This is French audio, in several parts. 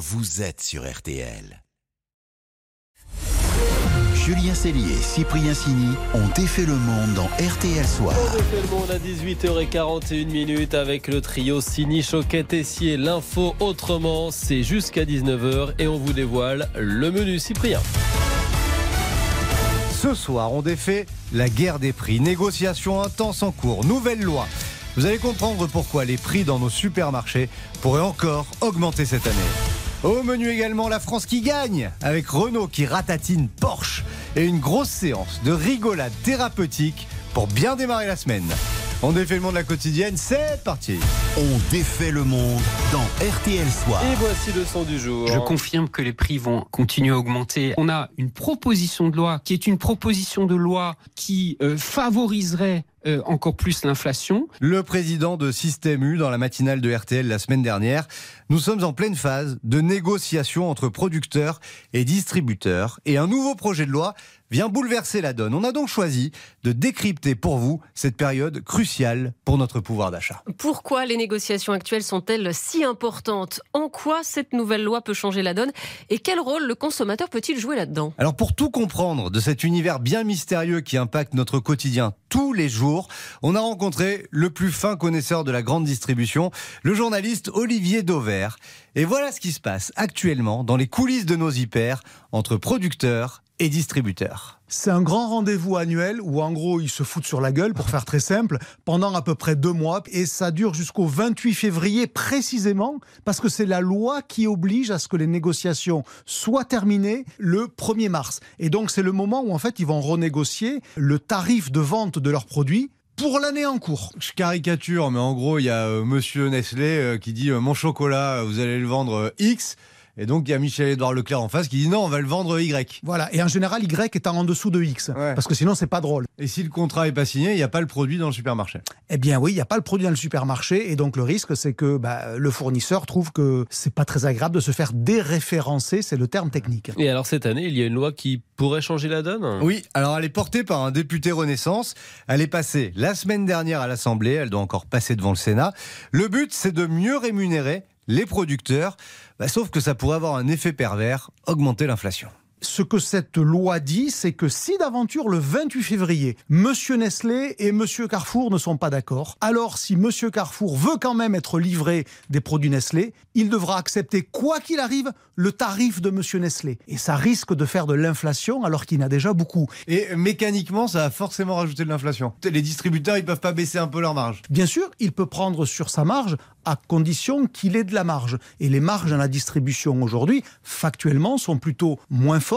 vous êtes sur RTL. Julien Cellier et Cyprien Sini ont défait le monde dans RTL Soir. On défait le monde à 18h41 minutes avec le trio Sini, Choquette, Essier, l'info autrement. C'est jusqu'à 19h et on vous dévoile le menu Cyprien. Ce soir, on défait la guerre des prix. Négociation intense en cours. Nouvelle loi. Vous allez comprendre pourquoi les prix dans nos supermarchés pourraient encore augmenter cette année. Au menu également la France qui gagne, avec Renault qui ratatine Porsche et une grosse séance de rigolade thérapeutique pour bien démarrer la semaine. On défait le monde de la quotidienne, c'est parti On défait le monde dans RTL Soir. Et voici le son du jour. Je confirme que les prix vont continuer à augmenter. On a une proposition de loi qui est une proposition de loi qui euh, favoriserait euh, encore plus l'inflation. Le président de Système U dans la matinale de RTL la semaine dernière. Nous sommes en pleine phase de négociation entre producteurs et distributeurs et un nouveau projet de loi vient bouleverser la donne. On a donc choisi de décrypter pour vous cette période cruciale pour notre pouvoir d'achat. Pourquoi les négociations actuelles sont-elles si importantes? En quoi cette nouvelle loi peut changer la donne? Et quel rôle le consommateur peut-il jouer là-dedans? Alors pour tout comprendre de cet univers bien mystérieux qui impacte notre quotidien tous les jours, on a rencontré le plus fin connaisseur de la grande distribution, le journaliste Olivier Dauvert. Et voilà ce qui se passe actuellement dans les coulisses de nos hyper entre producteurs et distributeurs. C'est un grand rendez-vous annuel où en gros ils se foutent sur la gueule pour faire très simple pendant à peu près deux mois et ça dure jusqu'au 28 février précisément parce que c'est la loi qui oblige à ce que les négociations soient terminées le 1er mars. Et donc c'est le moment où en fait ils vont renégocier le tarif de vente de leurs produits pour l'année en cours. Je caricature, mais en gros, il y a euh, monsieur Nestlé euh, qui dit euh, Mon chocolat, vous allez le vendre euh, X. Et donc, il y a Michel-Édouard Leclerc en face qui dit Non, on va le vendre Y. Voilà, et en général Y étant en dessous de X, Ouais. parce que sinon c'est pas drôle. Et si le contrat est pas signé, il n'y a pas le produit dans le supermarché. Eh bien oui, il n'y a pas le produit dans le supermarché et donc le risque c'est que bah, le fournisseur trouve que c'est pas très agréable de se faire déréférencer, c'est le terme technique. Et alors cette année, il y a une loi qui pourrait changer la donne? Oui, alors elle est portée par un député Renaissance. Elle est passée la semaine dernière à l'Assemblée. Elle doit encore passer devant le Sénat. Le but, c'est de mieux rémunérer les producteurs. Bah, sauf que ça pourrait avoir un effet pervers, augmenter l'inflation. Ce que cette loi dit, c'est que si d'aventure le 28 février, Monsieur Nestlé et Monsieur Carrefour ne sont pas d'accord, alors si Monsieur Carrefour veut quand même être livré des produits Nestlé, il devra accepter quoi qu'il arrive le tarif de Monsieur Nestlé. Et ça risque de faire de l'inflation alors qu'il en a déjà beaucoup. Et mécaniquement, ça va forcément rajouter de l'inflation. Les distributeurs, ils peuvent pas baisser un peu leur marge. Bien sûr, il peut prendre sur sa marge à condition qu'il ait de la marge. Et les marges dans la distribution aujourd'hui, factuellement, sont plutôt moins fortes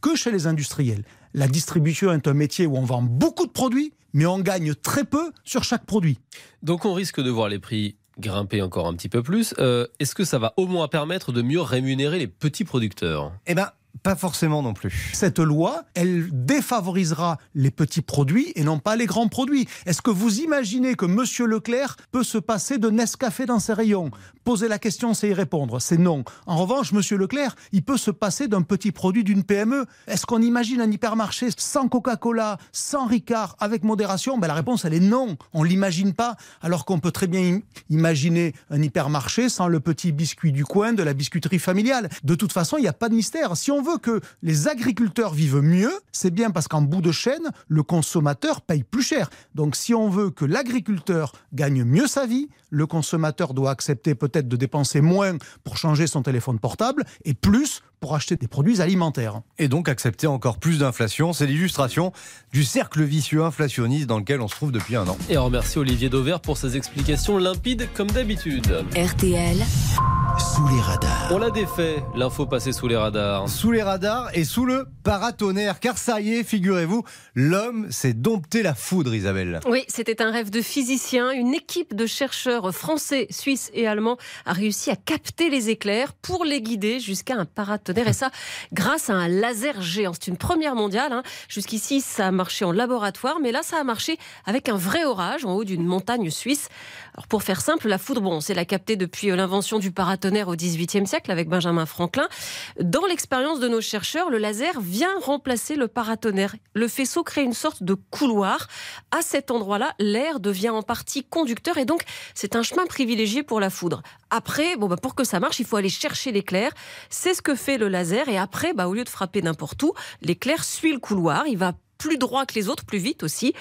que chez les industriels. La distribution est un métier où on vend beaucoup de produits, mais on gagne très peu sur chaque produit. Donc on risque de voir les prix grimper encore un petit peu plus. Euh, Est-ce que ça va au moins permettre de mieux rémunérer les petits producteurs? Eh ben, pas forcément non plus. Cette loi, elle défavorisera les petits produits et non pas les grands produits. Est-ce que vous imaginez que Monsieur Leclerc peut se passer de Nescafé dans ses rayons? Poser la question, c'est y répondre. C'est non. En revanche, Monsieur Leclerc, il peut se passer d'un petit produit d'une PME. Est-ce qu'on imagine un hypermarché sans Coca-Cola, sans Ricard, avec modération? Ben, La réponse, elle est non. On l'imagine pas, alors qu'on peut très bien im- imaginer un hypermarché sans le petit biscuit du coin de la biscuiterie familiale. De toute façon, il n'y a pas de mystère. Si on veut que les agriculteurs vivent mieux, c'est bien parce qu'en bout de chaîne, le consommateur paye plus cher. Donc si on veut que l'agriculteur gagne mieux sa vie, le consommateur doit accepter peut-être de dépenser moins pour changer son téléphone portable et plus pour acheter des produits alimentaires. Et donc accepter encore plus d'inflation. C'est l'illustration du cercle vicieux inflationniste dans lequel on se trouve depuis un an. Et on remercie Olivier Dauvert pour ses explications limpides comme d'habitude. RTL, Sous les radars. On l'a défait, l'info passée sous les radars. Sous les radars et sous le paratonnerre. Car ça y est, figurez-vous, l'homme s'est dompté la foudre, Isabelle. Oui, c'était un rêve de physicien. Une équipe de chercheurs français, suisses et allemands a réussi à capter les éclairs pour les guider jusqu'à un paratonnerre. Et ça, grâce à un laser géant. C'est une première mondiale. hein. Jusqu'ici, ça a marché en laboratoire, mais là, ça a marché avec un vrai orage en haut d'une montagne suisse. Alors, pour faire simple, la foudre, bon, c'est la capter depuis l'invention du paratonnerre paratonnerre au XVIIIe siècle avec Benjamin Franklin. Dans l'expérience de nos chercheurs, le laser vient remplacer le paratonnerre. Le faisceau crée une sorte de couloir. À cet endroit-là, l'air devient en partie conducteur et donc c'est un chemin privilégié pour la foudre. Après, bon, bah, pour que ça marche, il faut aller chercher l'éclair. C'est ce que fait le laser. Et après, bah, au lieu de frapper n'importe où, l'éclair suit le couloir. Il va plus droit que les autres, plus vite aussi.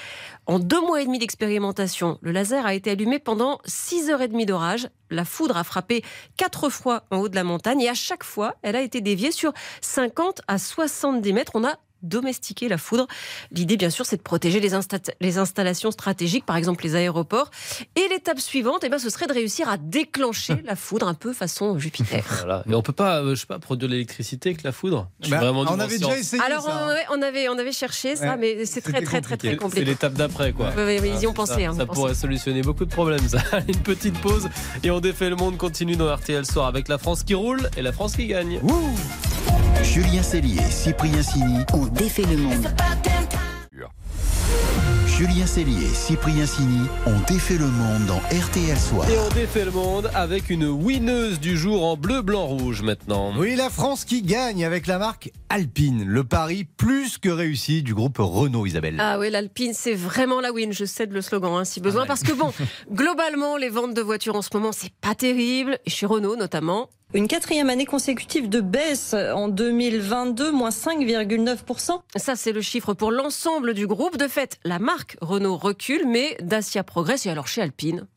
En deux mois et demi d'expérimentation, le laser a été allumé pendant six heures et demie d'orage. La foudre a frappé quatre fois en haut de la montagne et à chaque fois, elle a été déviée sur 50 à 70 mètres. On a domestiquer la foudre. L'idée, bien sûr, c'est de protéger les, les, installations stratégiques, par exemple les aéroports. Et l'étape suivante, eh ben, ce serait de réussir à déclencher la foudre un peu façon Jupiter. Voilà. Mais on peut pas, euh, je sais pas, produire de l'électricité avec la foudre? Bah, on avait déjà essayé Alors, ça. On, avait, on avait cherché ça, mais c'est très, très, très, très compliqué. C'est l'étape d'après, quoi. Ils y ont pensé. Ça, pourrait solutionner beaucoup de problèmes, ça. Une petite pause et on défait le monde continue dans RTL Soir avec la France qui roule et la France qui gagne. Julien Cellier, Cyprien Sini ont défait le monde. Julien Cellier et Cyprien Sini ont défait le monde dans RTL Soir. Et on défait le monde avec une winneuse du jour en bleu, blanc, rouge maintenant. Oui, la France qui gagne avec la marque Alpine. Le pari plus que réussi du groupe Renault, Isabelle. Ah oui, l'Alpine, c'est vraiment la win. Je cède le slogan hein, si besoin. Parce que bon, globalement, les ventes de voitures en ce moment, c'est pas terrible. Et chez Renault notamment, une quatrième année consécutive de baisse en 2022, moins 5,9%. Ça, c'est le chiffre pour l'ensemble du groupe. De fait, la marque Renault recule, mais Dacia progresse. Et alors chez Alpine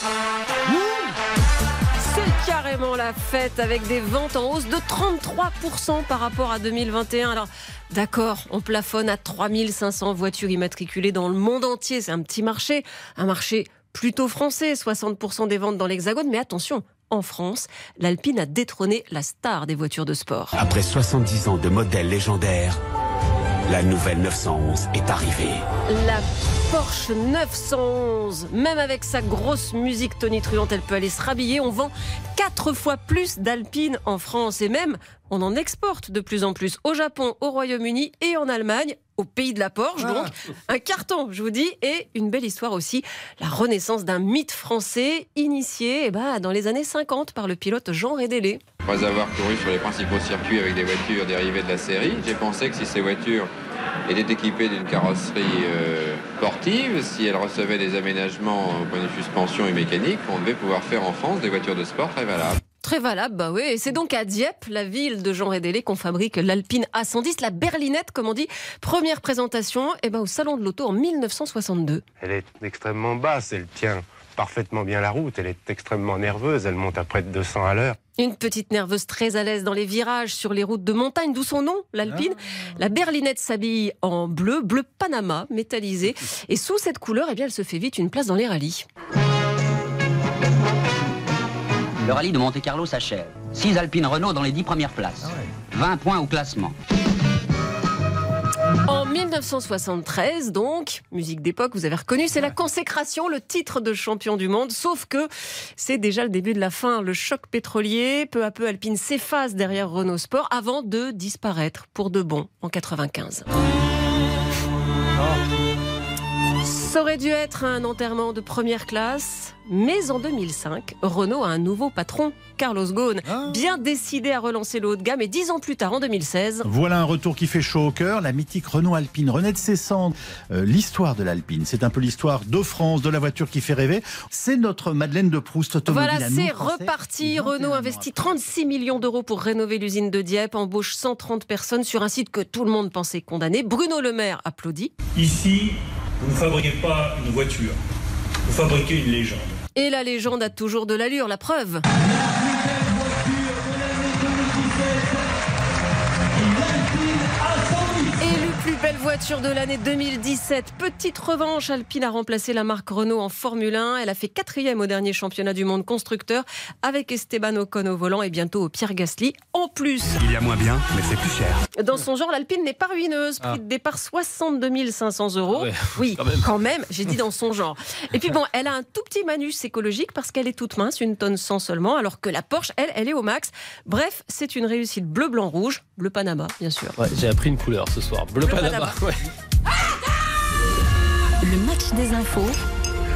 c'est carrément la fête avec des ventes en hausse de 33% par rapport à 2021. Alors, d'accord, on plafonne à 3500 voitures immatriculées dans le monde entier. C'est un petit marché, un marché plutôt français, 60% des ventes dans l'Hexagone. Mais attention, en France, l'Alpine a détrôné la star des voitures de sport. Après 70 ans de modèles légendaires, la nouvelle 911 est arrivée. La Porsche 911, même avec sa grosse musique tonitruante, elle peut aller se rhabiller. On vend quatre fois plus d'Alpine en France et même on en exporte de plus en plus au Japon, au Royaume-Uni et en Allemagne, au pays de la Porsche. Ah. Donc, un carton, je vous dis, et une belle histoire aussi. La renaissance d'un mythe français initié eh ben, dans les années 50 par le pilote Jean Rédélé. Après avoir couru sur les principaux circuits avec des voitures dérivées de la série, j'ai pensé que si ces voitures étaient équipées d'une carrosserie euh, sportive, si elles recevaient des aménagements au point de suspension et mécanique, on devait pouvoir faire en France des voitures de sport très valables. Très valable, bah oui. C'est donc à Dieppe, la ville de Jean Rédélé, qu'on fabrique l'Alpine A110, la berlinette, comme on dit. Première présentation et eh ben, au Salon de l'Auto en 1962. Elle est extrêmement basse, elle tient parfaitement bien la route, elle est extrêmement nerveuse, elle monte à près de 200 à l'heure. Une petite nerveuse très à l'aise dans les virages sur les routes de montagne, d'où son nom, l'Alpine. Ah. La berlinette s'habille en bleu, bleu Panama, métallisé. Et sous cette couleur, eh bien, elle se fait vite une place dans les rallyes. Le rallye de Monte-Carlo s'achève. 6 Alpine Renault dans les 10 premières places. 20 ah points au classement. En 1973, donc, musique d'époque, vous avez reconnu, c'est la consécration, le titre de champion du monde. Sauf que c'est déjà le début de la fin. Le choc pétrolier, peu à peu, Alpine s'efface derrière Renault Sport avant de disparaître pour de bon en 95. Ça aurait dû être un enterrement de première classe, mais en 2005, Renault a un nouveau patron, Carlos Ghosn, ah. bien décidé à relancer le haut de gamme. Et dix ans plus tard, en 2016, voilà un retour qui fait chaud au cœur. La mythique Renault Alpine renaît de ses cendres. Euh, l'histoire de l'Alpine, c'est un peu l'histoire de France, de la voiture qui fait rêver. C'est notre Madeleine de Proust automobile. Voilà, c'est reparti. Renault investit 36 millions d'euros pour rénover l'usine de Dieppe, embauche 130 personnes sur un site que tout le monde pensait condamné. Bruno Le Maire applaudit. Ici, vous ne fabriquez pas une voiture, vous fabriquez une légende. Et la légende a toujours de l'allure, la preuve. Voiture de l'année 2017. Petite revanche, Alpine a remplacé la marque Renault en Formule 1. Elle a fait quatrième au dernier championnat du monde constructeur avec Esteban Ocon au volant et bientôt au Pierre Gasly. En plus, il y a moins bien, mais c'est plus cher. Dans son genre, l'Alpine n'est pas ruineuse. Prix ah. de départ 62 500 euros. Ah oui, quand même. J'ai dit dans son genre. Et puis bon, elle a un tout petit manus écologique parce qu'elle est toute mince, une tonne 100 seulement, alors que la Porsche, elle, elle est au max. Bref, c'est une réussite bleu, blanc, rouge, bleu Panama, bien sûr. J'ai appris une couleur ce soir, bleu, Panama. Le match des infos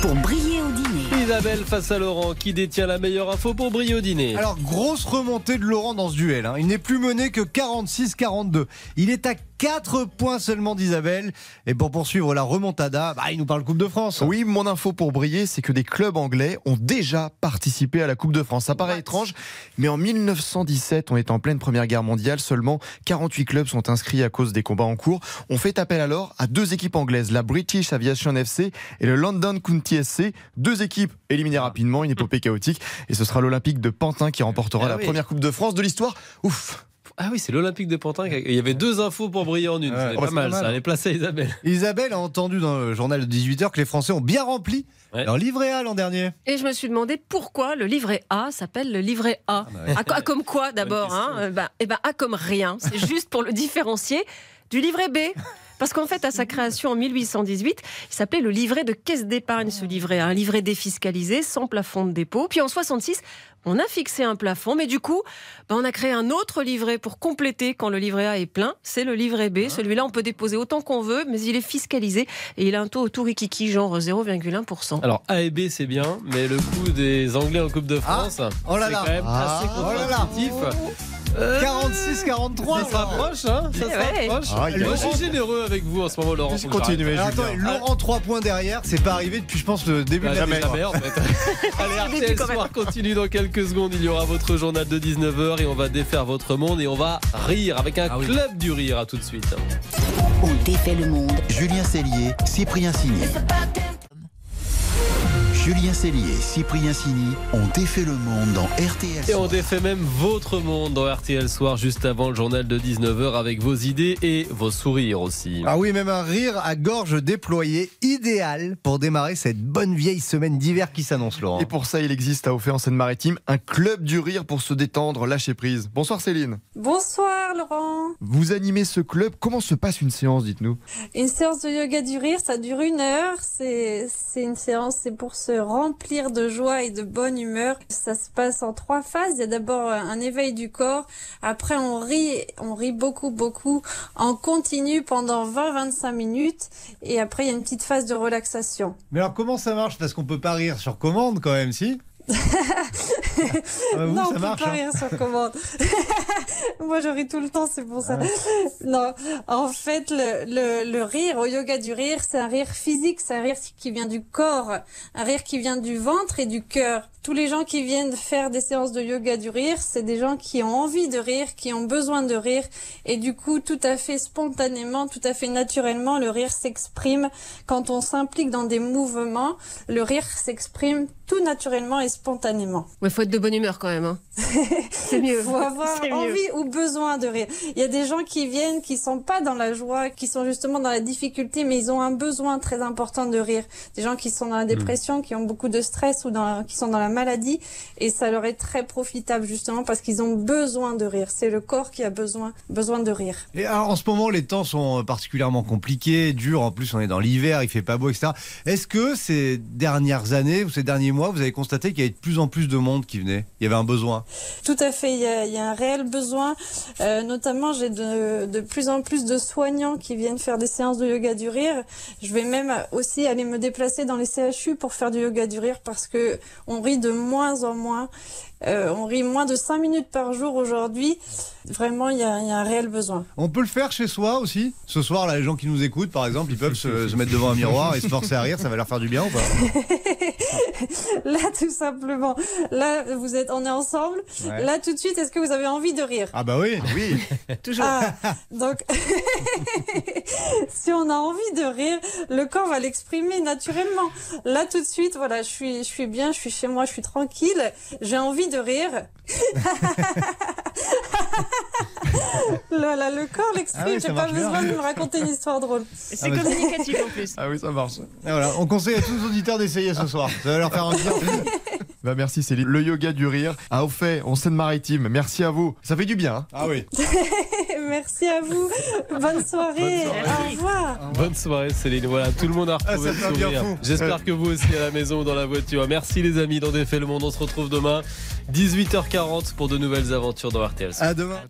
pour briller au dîner. Isabelle face à Laurent qui détient la meilleure info pour Brio Dîner. Alors, grosse remontée de Laurent dans ce duel. hein. Il n'est plus mené que 46-42. Il est à 4 points seulement d'Isabelle. Et pour poursuivre la remontada, bah, il nous parle Coupe de France. Oui, mon info pour briller, c'est que des clubs anglais ont déjà participé à la Coupe de France. Ça paraît étrange, mais en 1917, on est en pleine Première Guerre mondiale, seulement 48 clubs sont inscrits à cause des combats en cours. On fait appel alors à deux équipes anglaises, la British Aviation FC et le London County SC. Deux équipes éliminées rapidement, une épopée chaotique. Et ce sera l'Olympique de Pantin qui remportera Ah la oui. première Coupe de France de l'histoire. Ouf Ah oui, c'est l'Olympique de Pantin. a- Il y avait deux infos pour briller en une. Ouais. C'est Oh, pas c'est mal, pas mal. ça. Allez, placer Isabelle. Isabelle a entendu dans le journal de 18h que les Français ont bien rempli leur livret A l'an dernier. Et je me suis demandé pourquoi le livret A s'appelle le livret A. ouais. A, a comme quoi d'abord hein Euh, bah, Eh ben A comme rien. C'est juste pour le différencier du livret B. Parce qu'en fait, à sa création en 1818, il s'appelait le livret de caisse d'épargne, ce livret A. Un livret défiscalisé, sans plafond de dépôt. Puis en 66, on a fixé un plafond, mais du coup, bah, on a créé un autre livret pour compléter quand le livret A est plein. C'est le livret B. Celui-là, on peut déposer autant qu'on veut, mais il est fiscalisé et il a un taux tout rikiki, genre 0,1%. Alors A et B c'est bien, mais le coup des Anglais en Coupe de France, oh là c'est là. quand même Ah, assez oh là là. contre-intuitif. 46-43. Ça se rapproche, hein Ça se Eh ouais. rapproche. Ah, il est généreux avec vous en ce moment, Laurent. faut que Continue, mais j'arrête. attends, Laurent 3 points derrière, c'est pas arrivé depuis je pense le début Bah, de la jamais, jamais, en fait. Allez, RTL Soir continue dans quelques secondes. Il y aura votre journal de 19h et on va défaire votre monde et on va rire avec un club du rire. À tout de suite. On défait le monde. Julien Cellier, Cyprien Signé. Julien Cellier, Cyprien Signy ont défait le monde dans RTL. Et on défait même votre monde dans RTL Soir juste avant le journal de 19h avec vos idées et vos sourires aussi. Ah oui, même un rire à gorge déployée, idéal pour démarrer cette bonne vieille semaine d'hiver qui s'annonce, Laurent. Et pour ça, il existe à Ophé en Seine-Maritime un club du rire pour se détendre, lâcher prise. Bonsoir Céline. Bonsoir Laurent. Vous animez ce club. Comment se passe une séance, dites-nous? Une séance de yoga du rire, ça dure une heure. C'est c'est une séance, c'est pour se remplir de joie et de bonne humeur. Ça se passe en trois phases. Il y a d'abord un éveil du corps. Après, on rit, on rit beaucoup, beaucoup en continu pendant 20-25 minutes. Et après, il y a une petite phase de relaxation. Mais alors comment ça marche? Parce qu'on peut pas rire sur commande quand même, si? Ah vous, non, ça on peut pas hein. rire sur commande. Moi, je ris tout le temps, c'est pour ça. Non, en fait, le, le, le rire, au yoga du rire, c'est un rire physique, c'est un rire qui vient du corps, un rire qui vient du ventre et du cœur. Tous les gens qui viennent faire des séances de yoga du rire, c'est des gens qui ont envie de rire, qui ont besoin de rire, et du coup, tout à fait spontanément, tout à fait naturellement, le rire s'exprime. Quand on s'implique dans des mouvements, le rire s'exprime tout naturellement et spontanément. Il faut être de bonne humeur quand même. hein. c'est mieux. faut avoir mieux. envie ou besoin de rire. Il y a des gens qui viennent, qui sont pas dans la joie, qui sont justement dans la difficulté, mais ils ont un besoin très important de rire. Des gens qui sont dans la dépression, qui ont beaucoup de stress ou dans la- qui sont dans la maladie, et ça leur est très profitable justement parce qu'ils ont besoin de rire. C'est le corps qui a besoin, besoin de rire. Et alors, en ce moment, les temps sont particulièrement compliqués, durs. En plus, on est dans l'hiver, il fait pas beau, etc. Est-ce que ces dernières années ou ces derniers mois, vous avez constaté qu'il y avait de plus en plus de monde qui venait Il y avait un besoin Tout à fait, il y a, un réel besoin. Euh, notamment, j'ai de, de plus en plus de soignants qui viennent faire des séances de yoga du rire. Je vais même aussi aller me déplacer dans les CHU pour faire du yoga du rire parce que on rit de moins en moins. Euh, on rit moins de 5 minutes par jour aujourd'hui. Vraiment, il y, a, il y a un réel besoin. On peut le faire chez soi aussi Ce soir, là, les gens qui nous écoutent, par exemple, ils peuvent se, se mettre devant un miroir et se forcer à rire, ça va leur faire du bien ou pas Là, tout simplement. Là, vous êtes, on est ensemble. Ouais. Là, tout de suite, est-ce que vous avez envie de rire Ah bah oui, oui. Toujours. Ah, donc, si on a envie de rire, le corps va l'exprimer naturellement. Là, tout de suite, voilà, je suis, je suis bien, je suis chez moi, je suis tranquille, j'ai envie de rire. là, là, le corps l'exprime, Ah oui, j'ai pas bien. besoin de me raconter une histoire drôle. C'est Ah, communicatif en plus. Ah oui, ça marche. Et voilà, on conseille à tous nos auditeurs d'essayer ce soir. Ça va leur faire un bien. Bah merci Céline. Le yoga du rire à Ophé en Seine-Maritime. Merci à vous. Ça fait du bien. hein Ah oui. Merci à vous. Bonne soirée. Au revoir. Bonne soirée Céline. Voilà, tout le monde a retrouvé Ah, le sourire. J'espère que vous aussi à la maison ou dans la voiture. Merci les amis dans Défait le Monde. On se retrouve demain 18h40 pour de nouvelles aventures dans RTL. À demain.